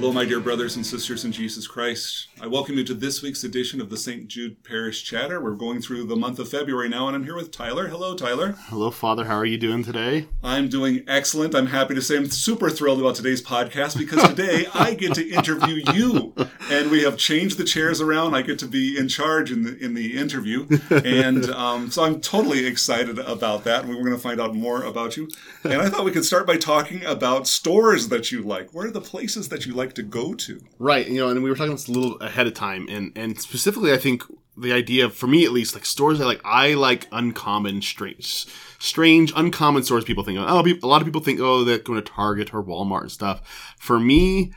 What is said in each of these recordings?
Hello, my dear brothers and sisters in Jesus Christ. I welcome you to this week's edition of the St. Jude Parish Chatter. We're going through the month of February now, and I'm here with Tyler. Hello, Tyler. Hello, Father. How are you doing today? I'm doing excellent. I'm happy to say I'm super thrilled about today's podcast because today I get to interview you, and we have changed the chairs around. I get to be in charge in the in the interview, and um, so I'm totally excited about that. We're going to find out more about you. And I thought we could start by talking about stores that you like. Where are the places that you like to go to? Right. You know, and we were talking this a little ahead of time, and and specifically, I think the idea for me at least, like stores I like, I like uncommon, strange, strange, uncommon stores. People think, oh, a lot of people think, oh, they're going to Target or Walmart and stuff. For me,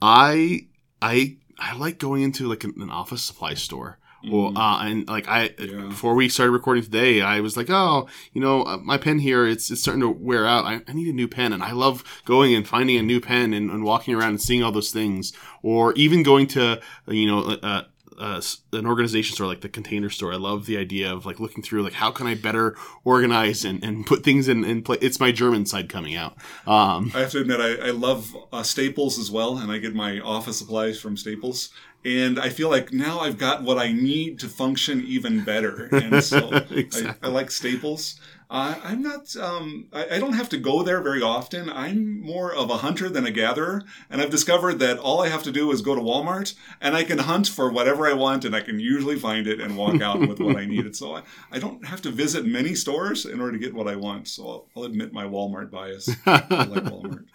I I I like going into like an, an office supply store. Well, Mm. uh, and like I, Yeah. before we started recording today, I was like, oh, you know, uh, my pen here, it's, it's starting to wear out. I, I need a new pen. And I love going and finding a new pen and, and walking around and seeing all those things. Or even going to, you know, uh, uh, an organization store like the container store. I love the idea of like looking through, like, how can I better organize and, and put things in, in place? It's my German side coming out. Um, I have to admit, I, I love uh, Staples as well, and I get my office supplies from Staples. And I feel like now I've got what I need to function even better. And so Exactly. I, I like Staples. Uh, I'm not, um, I, I don't have to go there very often. I'm more of a hunter than a gatherer. And I've discovered that all I have to do is go to Walmart and I can hunt for whatever I want and I can usually find it and walk out with what I needed. So I, I don't have to visit many stores in order to get what I want. So I'll, I'll admit my Walmart bias. I like Walmart.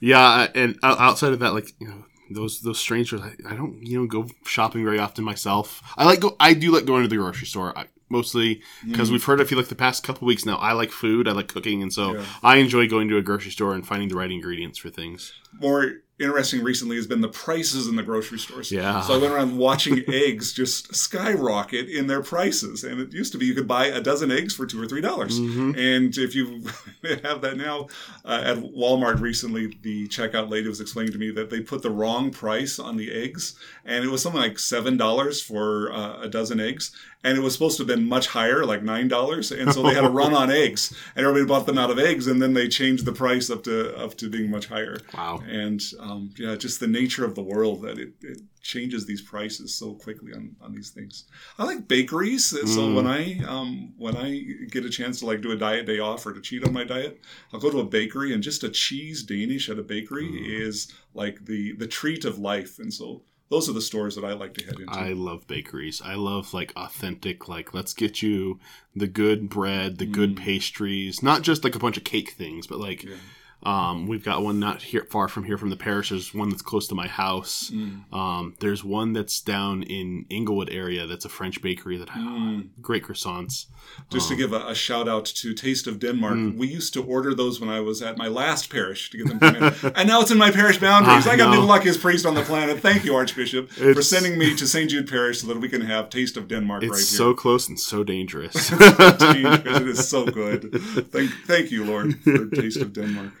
Yeah, and outside of that, like you know, those those strangers, I, I don't you know go shopping very often myself. I like go, I do like going to the grocery store. I, mostly because mm. we've heard. I feel like the past couple weeks now. I like food. I like cooking, and so Yeah. I enjoy going to a grocery store and finding the right ingredients for things. more interesting recently has been the prices in the grocery stores. Yeah. So I went around watching eggs just skyrocket in their prices. And it used to be you could buy a dozen eggs for two or three dollars. Mm-hmm. And if you have that now uh, at Walmart recently, the checkout lady was explaining to me that they put the wrong price on the eggs. And it was something like seven dollars for uh, a dozen eggs. And it was supposed to have been much higher, like nine dollars. And so they had a run on eggs, and everybody bought them out of eggs, and then they changed the price up to up to being much higher Wow. and um, yeah, just the nature of the world that it, it changes these prices so quickly on, on these things. I like bakeries, so Mm. when I um, when I get a chance to like do a diet day off or to cheat on my diet, I'll go to a bakery and just a cheese Danish at a bakery Mm. is like the the treat of life, and so those are the stores that I like to head into. I love bakeries. I love like authentic, like let's get you the good bread, the good mm. pastries, not just like a bunch of cake things, but like Yeah. Um, we've got one not here far from here from the parish. There's one that's close to my house. Mm. Um, there's one that's down in Englewood area. That's a French bakery that Mm. great croissants. Just to Um, give a, a shout out to Taste of Denmark, Mm. we used to order those when I was at my last parish to get them and now it's in my parish boundaries. I I got to be the luckiest priest on the planet. Thank you, Archbishop, for sending me to St. Jude Parish so that we can have Taste of Denmark right here. It's right so close and so dangerous. Because it is so good. Thank, thank you, Lord, for Taste of Denmark.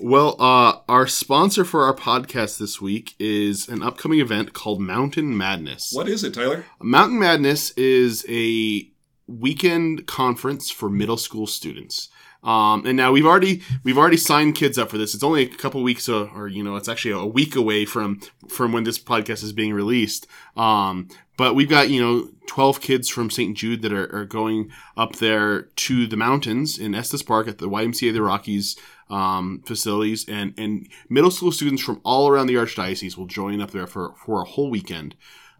Well, uh, our sponsor for our podcast this week is an upcoming event called Mountain Madness. What is it, Tyler? Mountain Madness is a weekend conference for middle school students. Um, and now we've already we've already signed kids up for this. It's only a couple weeks, uh, or you know, it's actually a week away from from when this podcast is being released. Um, but we've got you know twelve kids from St. Jude that are, are going up there to the mountains in Estes Park at the YMCA of the Rockies um, facilities, and and middle school students from all around the archdiocese will join up there for for a whole weekend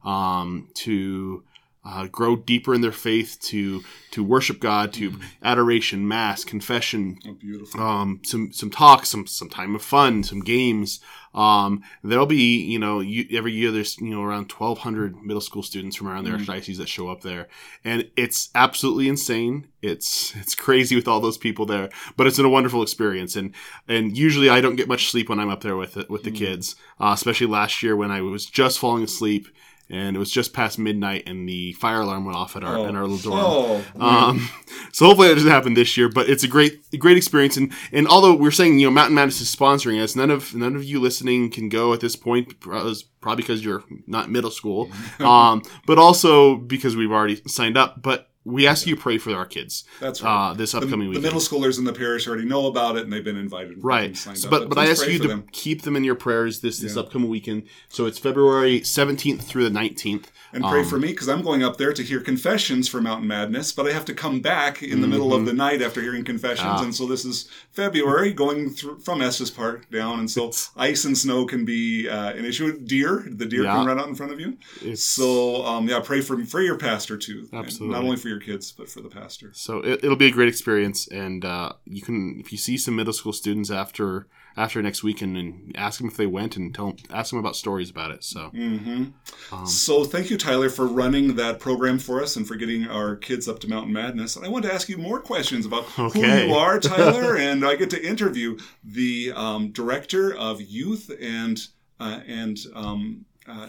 um, to uh, grow deeper in their faith, to to worship God, to adoration, mass, confession, Oh, beautiful. um, some some talk, some some time of fun, some games. Um, there'll be you know you, every year there's you know around 1,200 middle school students from around the Mm. archdiocese that show up there, and it's absolutely insane. It's it's crazy with all those people there, but it's a wonderful experience. And and usually I don't get much sleep when I'm up there with it, with the Mm. kids, uh, especially last year when I was just falling asleep. And it was just past midnight, and the fire alarm went off at our in our little dorm. Oh, Um, so hopefully that doesn't happen this year, but it's a great, great experience. And, and although we're saying, you know, Mountain Madness is sponsoring us, none of, none of you listening can go at this point, probably because you're not middle school. um, but also because we've already signed up. But we ask you to pray for our kids. That's right. Uh, this the, upcoming the weekend. middle schoolers in the parish already know about it and they've been invited. Right. So- up. but but I ask you to them. keep them in your prayers this this Yeah. upcoming weekend. So it's February 17th through the 19th. And pray Um, for me because I'm going up there to hear confessions for Mountain Madness, but I have to come back in the middle of the night after hearing confessions. Mm-hmm. Ah. And so this is February going through from Estes Park down. And so ice and snow can be uh, an issue. Deer, the deer Yeah. can run out in front of you. It's- So um, yeah, pray for for your pastor too. Absolutely. Not only for your kids, but for the pastor. So it, it'll be a great experience, and uh, you can if you see some middle school students after after next weekend, and ask them if they went, and tell ask them about stories about it. So mm-hmm. um, So thank you, Tyler, for running that program for us and for getting our kids up to Mountain Madness. And I want to ask you more questions about Okay. who you are, Tyler, and I get to interview the um, director of youth and uh, and um, uh,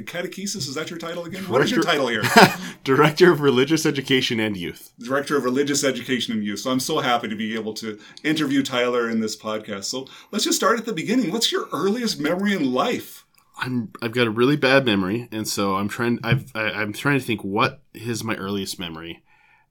catechesis. Is that your title again? What is your title here? director of religious education and youth. Director of Religious Education and Youth. So I'm so happy to be able to interview Tyler in this podcast. So let's just start at the beginning. What's your earliest memory in life? I'm I've got a really bad memory, and so I'm trying I've I, I'm trying to think what is my earliest memory,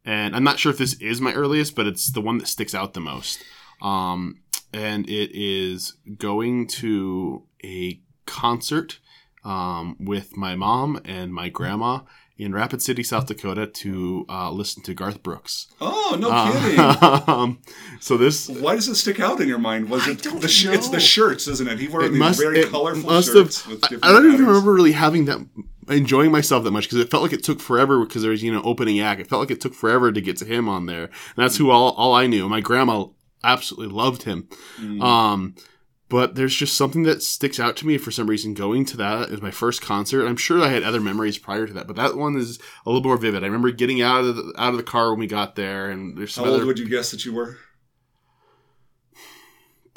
and I'm not sure if this is my earliest, but it's the one that sticks out the most. Um, and it is going to a concert um, with my mom and my grandma in Rapid City, South Dakota, to uh, listen to Garth Brooks. Oh, no kidding. Uh, um, so this Why does it stick out in your mind? Was I it the sh- it's the shirts, isn't it? He wore it these must, very colorful must shirts. have. I, I don't even remember really having that enjoying myself that much because it felt like it took forever because there was you know opening act. It felt like it took forever to get to him on there, and that's who all all I knew. My grandma absolutely loved him. Mm. Um, but there's just something that sticks out to me for some reason. Going to that is my first concert. I'm sure I had other memories prior to that, but that one is a little more vivid. I remember getting out of the, out of the car when we got there, and there's some How old other would you guess that you were?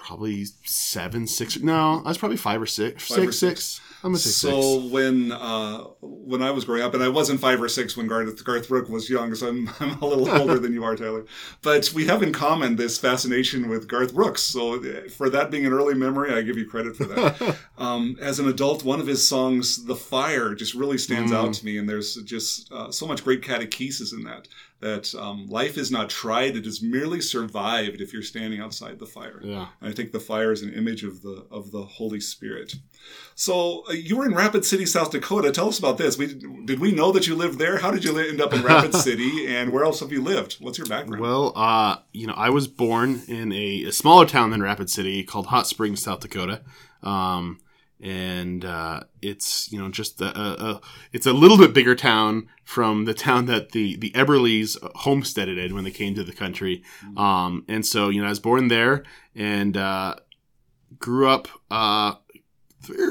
probably seven, six. No, I was probably five or six. Five or six, six. I'm gonna say So six. when uh, when I was growing up, and I wasn't five or six when Garth Garth Brooks was young, so I'm, I'm a little older than you are, Tyler. But we have in common this fascination with Garth Brooks. So uh, for that being an early memory, I give you credit for that. um, as an adult, one of his songs, "The Fire," just really stands Mm. out to me, and there's just uh, so much great catechesis in that. That um, life is not tried; it is merely survived. If you're standing outside the fire. Yeah. And I think the fire is an image of the of the Holy Spirit. So you were in Rapid City, South Dakota. Tell us about this. We did we know that you lived there? How did you end up in Rapid City? And where else have you lived? What's your background? Well, uh, you know, I was born in a, a smaller town than Rapid City called Hot Springs, South Dakota. Um, and uh, it's you know just a, a, it's a little bit bigger town from the town that the the Eberleys homesteaded in when they came to the country. Um, and so you know I was born there and uh, grew up uh,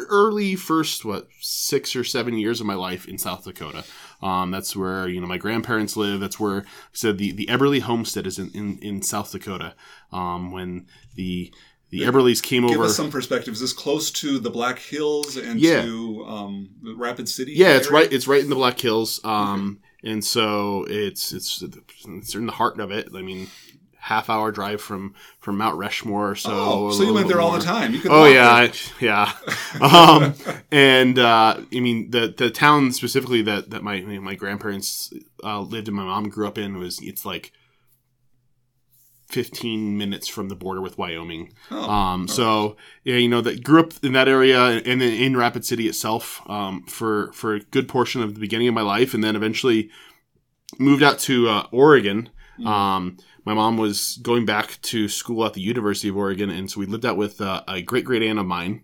early first what six or seven years of my life in South Dakota. Um, that's where you know my grandparents live. That's where I said the the Eberly homestead is in in, in South Dakota. Um, when the the Eberleys came Give over. us some perspective. Is this close to the Black Hills and Yeah. to um, Rapid City? yeah, it's right. It's right in the Black Hills. Um, and so it's it's it's in the heart of it. I mean, half hour drive from from Mount Rushmore. Or so Oh, so you went there all more. the time. You could Oh yeah, there. Yeah. um, and uh, I mean the the town specifically that that my my grandparents uh, lived and my mom grew up in was it's like. 15 minutes from the border with Wyoming. Oh, Um, so yeah, you know that grew up in that area and then in Rapid City itself um, for for a good portion of the beginning of my life, and then eventually moved out to uh, Oregon. Mm. Um, my mom was going back to school at the University of Oregon, and so we lived out with uh, a great great aunt of mine.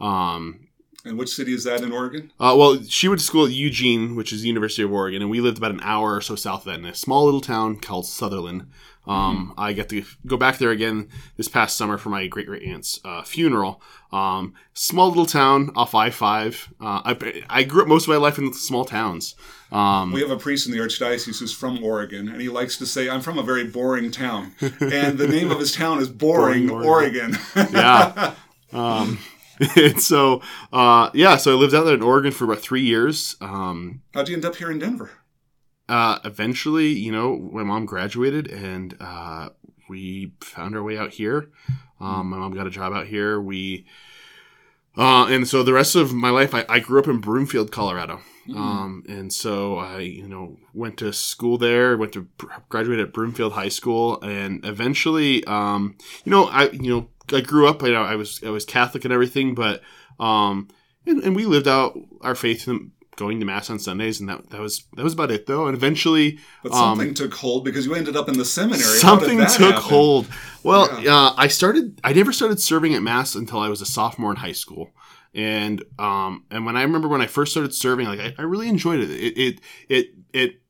Um, and which city is that in Oregon? uh, well, she went to school at Eugene, which is the University of Oregon, and we lived about an hour or so south of that in a small little town called Sutherlin. Um, I got to go back there again this past summer for my great great aunt's uh, funeral. Um, small little town off I five. Uh, I, I grew up most of my life in small towns. Um, We have a priest in the archdiocese who's from Oregon, and he likes to say, "I'm from a very boring town," and the name of his town is Boring, Boring, Oregon. yeah. Um, and so, uh, yeah, so I lived out there in Oregon for about three years. Um, How'd you end up here in Denver? Uh, eventually, you know, my mom graduated and uh, we found our way out here. Um, my mom got a job out here. We, uh, and so the rest of my life, I, I grew up in Broomfield, Colorado. Um, and so I, you know, went to school there, went to graduated at Broomfield High School, and eventually, um, you know, I, you know, I grew up, you know, I was, I was Catholic and everything, but, um, and, and we lived out our faith in going to mass on Sundays, and that that was that was about it though. And eventually, But um, something took hold because you ended up in the seminary. Something took happen? hold. Well, Yeah. uh, I started. I never started serving at mass until I was a sophomore in high school, and um, and when I remember when I first started serving, like I, I really enjoyed it. It it it it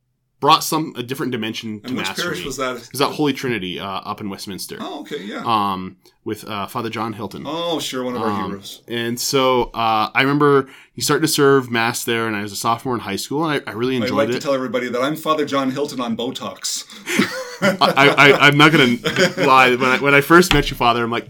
brought some a different dimension to And which mass for parish was that? It was at Holy Trinity uh, up in Westminster, Oh, okay, yeah. um, with uh, Father John Hilton. oh, sure, one of our Um, heroes. And so uh, I remember he started to serve mass there, and I was a sophomore in high school, and I, I really I'd enjoyed like it. to tell everybody that I'm Father John Hilton on Botox. I, I, I'm not going to lie. When I, when I first met you, Father, I'm like,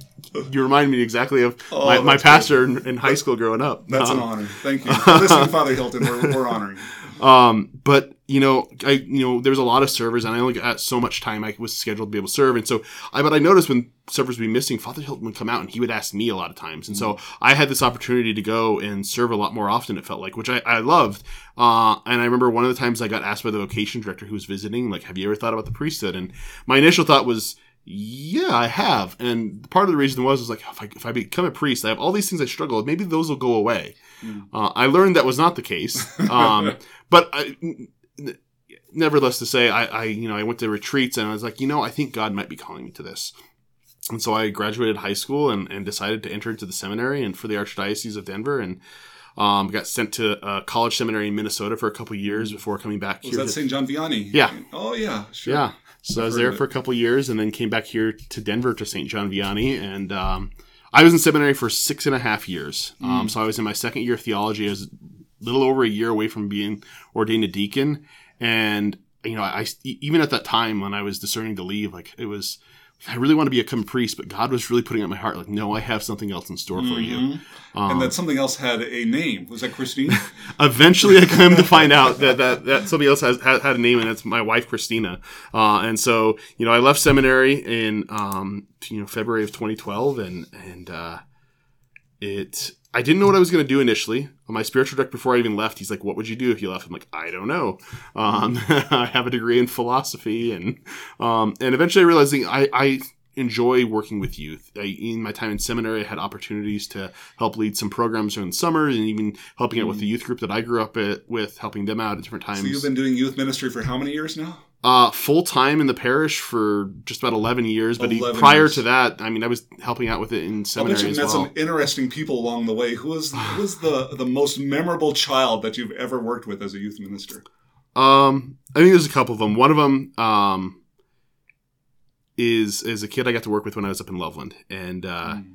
you remind me exactly of Oh, my, my pastor in, in high school growing up. That's an Um, honor. Thank you. Listen, Father Hilton, we're, we're honoring you. Um, but you know, I you know, there was a lot of servers, and I only got so much time I was scheduled to be able to serve, and so I. But I noticed when servers would be missing, Father Hilton would come out, and he would ask me a lot of times, and so I had this opportunity to go and serve a lot more often. It felt like, which I, I loved. Uh, and I remember one of the times I got asked by the vocation director who was visiting, like, "Have you ever thought about the priesthood?" And my initial thought was. Yeah, I have, and part of the reason was was like if I, if I become a priest, I have all these things I struggle with. Maybe those will go away. Mm. Uh, I learned that was not the case, um, but I, n- nevertheless to say I, I you know i went to retreats and i was like you know i think god might be calling me to this and so i graduated high school and, and decided to enter into the seminary and for the archdiocese of denver and um, got sent to a college seminary in minnesota for a couple years before coming back Was here that to- St. John Vianney? Yeah. Oh, yeah, sure. yeah so i was there for a couple years and then came back here to denver to st john vianney. And um, i was in seminary for six and a half years. Mm. um, so i was in my second year of theology. I was a little over a year away from being ordained a deacon. And you know I even at that time when i was discerning to leave like it was I really want to be a priest, but God was really putting it in my heart, like, no, I have something else in store for you. Mhm. Um, and that something else had a name. Was that Christine? eventually I come to find out that, that, that somebody else has had, had a name and it's my wife Christina. Uh, and so, you know, I left seminary in, um, you know, February of 2012 and, and, uh, it, I didn't know what I was going to do initially. On My spiritual director, before I even left, he's like, "What would you do if you left?" I'm like, "I don't know. Um, I have a degree in philosophy, and um, and eventually I realized that I, I enjoy working with youth. I, in my time in seminary, I had opportunities to help lead some programs during the summers, and even helping out with the youth group that I grew up at, with, helping them out at different times. so you've been doing youth ministry for how many years now? Uh, full time in the parish for just about eleven years, but 11 prior years. to that, I mean, I was helping out with it in seminary I bet as met well. some interesting people along the way. Who was who was the the most memorable child that you've ever worked with as a youth minister? Um, I think there's a couple of them. One of them, um, is is a kid I got to work with when I was up in Loveland, and uh, Mm.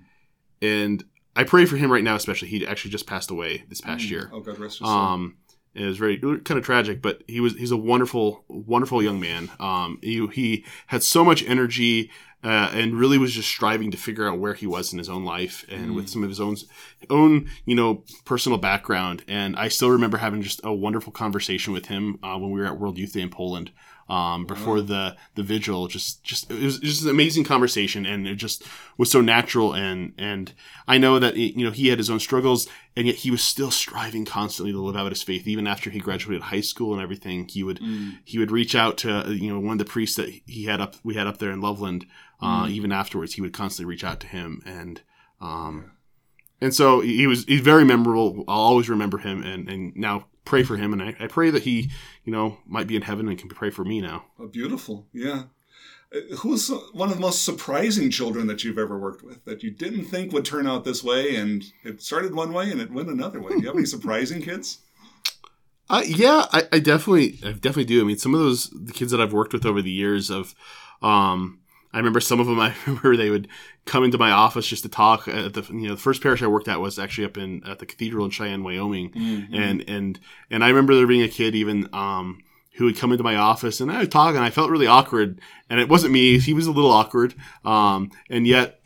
and I pray for him right now, especially. He actually just passed away this past Mm. year. Oh God rest his soul. Um, it was very kind of tragic, but he was he's a wonderful, wonderful young man. Um, he he had so much energy. Uh, and really was just striving to figure out where he was in his own life and with Mm. some of his own own you know personal background and i still remember having just a wonderful conversation with him uh, when we were at world youth day in poland um, before the the vigil just just it was just an amazing conversation and it just was so natural and and i know that you know he had his own struggles and yet he was still striving constantly to live out his faith even after he graduated high school and everything he would Mm. he would reach out to you know one of the priests that he had up we had up there in loveland uh, Mm. even afterwards he would constantly reach out to him and um, and so he was he's very memorable. I'll always remember him and, and now pray for him and I, I pray that he, you know, might be in heaven and can pray for me now. Oh, beautiful. Yeah. Uh, Who was one of the most surprising children that you've ever worked with that you didn't think would turn out this way and it started one way and it went another way? Do you have any surprising kids? Uh, yeah, I, I definitely, I definitely do. I mean, some of those the kids that I've worked with over the years of, um, I remember some of them. I remember they would come into my office just to talk. At the you know the first parish I worked at was actually up in at the cathedral in Cheyenne, Wyoming, Mm-hmm. and and and I remember there being a kid even um who would come into my office and I would talk and I felt really awkward and it wasn't me he was a little awkward um and yet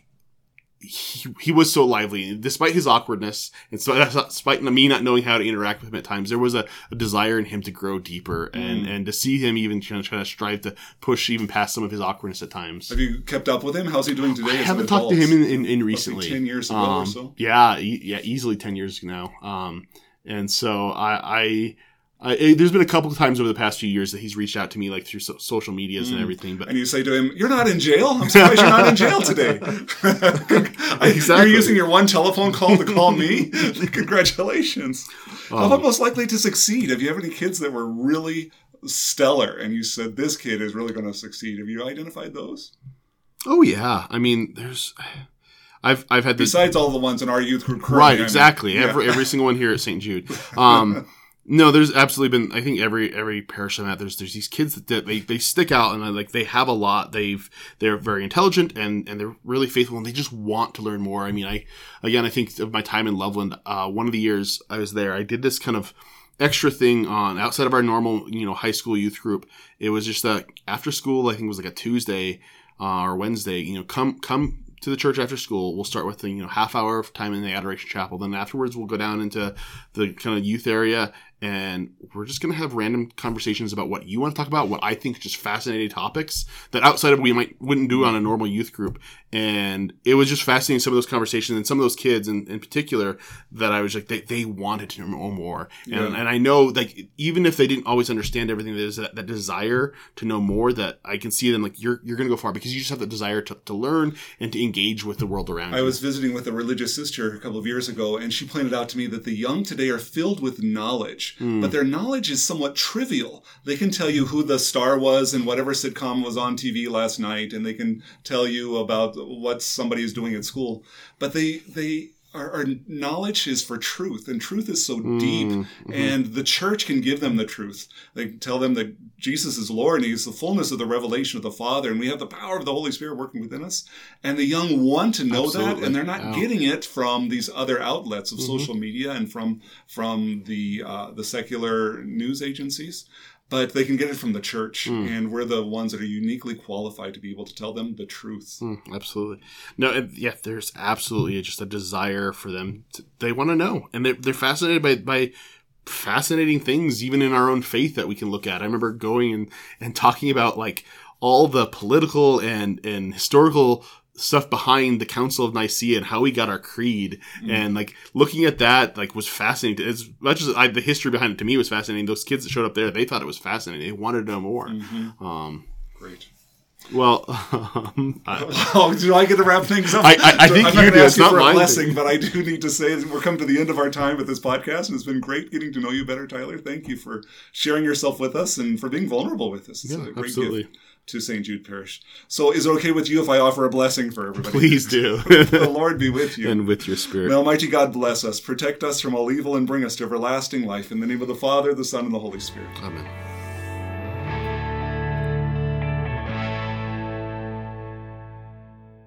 he, he was so lively despite his awkwardness and so despite me not knowing how to interact with him at times there was a, a desire in him to grow deeper and Mm. and to see him even trying to, trying to strive to push even past some of his awkwardness at times Have you kept up with him? How's he doing today? I haven't talked to him in, in, in recently. 10 years ago or Um, so. Yeah, e- yeah, easily ten years now. Um, and so I, I, I, eh, there's been a couple of times over the past few years that he's reached out to me like through so, social medias Mm. and everything. But And you say to him, "You're not in jail. I'm surprised you're not in jail today." Exactly. You're using your one telephone call to call me. Congratulations. How Um, about most likely to succeed? Have you have any kids that were really stellar, and you said this kid is really going to succeed? Have you identified those? oh yeah, I mean, there's, I've I've had this Besides all the ones in our youth group, currently, I right mean. exactly Yeah. every every single one here at St. Jude. Um, no, there's absolutely been. I think every every parish I'm at, there's there's these kids that they, they stick out and like they have a lot. They've they're very intelligent and and they're really faithful and they just want to learn more. I mean, I again I think of my time in Loveland. Uh, one of the years I was there, I did this kind of extra thing on outside of our normal you know high school youth group. It was just a after school. I think it was like a Tuesday uh, or Wednesday. You know, come come to the church after school. We'll start with the you know half hour of time in the adoration chapel. Then afterwards, we'll go down into the kind of youth area, and we're just gonna have random conversations about what you want to talk about, what I think just fascinating topics that outside of we might wouldn't do on a normal youth group. And it was just fascinating some of those conversations and some of those kids in, in particular that I was like they, they wanted to know more. And, Yeah. and I know like even if they didn't always understand everything, there's that, that desire to know more that I can see them like you're you're gonna go far because you just have the desire to, to learn and to engage with the world around I you. was visiting with a religious sister a couple of years ago, and she pointed out to me that the young today are filled with knowledge, Hmm. but their knowledge is somewhat trivial. They can tell you who the star was and whatever sitcom was on TV last night, and they can tell you about what somebody is doing at school, but they they. Our, our knowledge is for truth, and truth is so deep. Mm-hmm. And the church can give them the truth. They can tell them that Jesus is Lord, and He's the fullness of the revelation of the Father, and we have the power of the Holy Spirit working within us. And the young want to know that, and they're not Yeah. getting it from these other outlets of Mhm. social media and from from the uh, the secular news agencies. But they can get it from the church, Mm. and we're the ones that are uniquely qualified to be able to tell them the truth. Mm, absolutely. No, yeah, there's absolutely just a desire for them. To, they want to know, and they're, they're fascinated by, by fascinating things, even in our own faith that we can look at. I remember going and, and talking about like all the political and, and historical stuff behind the Council of Nicaea and how we got our creed, and like looking at that like was fascinating. As much as I, the history behind it to me was fascinating, those kids that showed up there, they thought it was fascinating. They wanted to know more. Mhm. Um, Great. well, um, I, Oh, do I get to wrap things up? I- I- I think I'm you not do. gonna It's you not for a blessing, but I do need to say that we're coming to the end of our time with this podcast, and it's been great getting to know you better, Tyler. Thank you for sharing yourself with us and for being vulnerable with us. It's Yeah, a great absolutely. gift to St. Jude Parish. So, is it okay with you if I offer a blessing for everybody? Please do. the Lord be with you. and with your spirit. May Almighty God bless us, protect us from all evil, and bring us to everlasting life. In the name of the Father, the Son, and the Holy Spirit. Amen.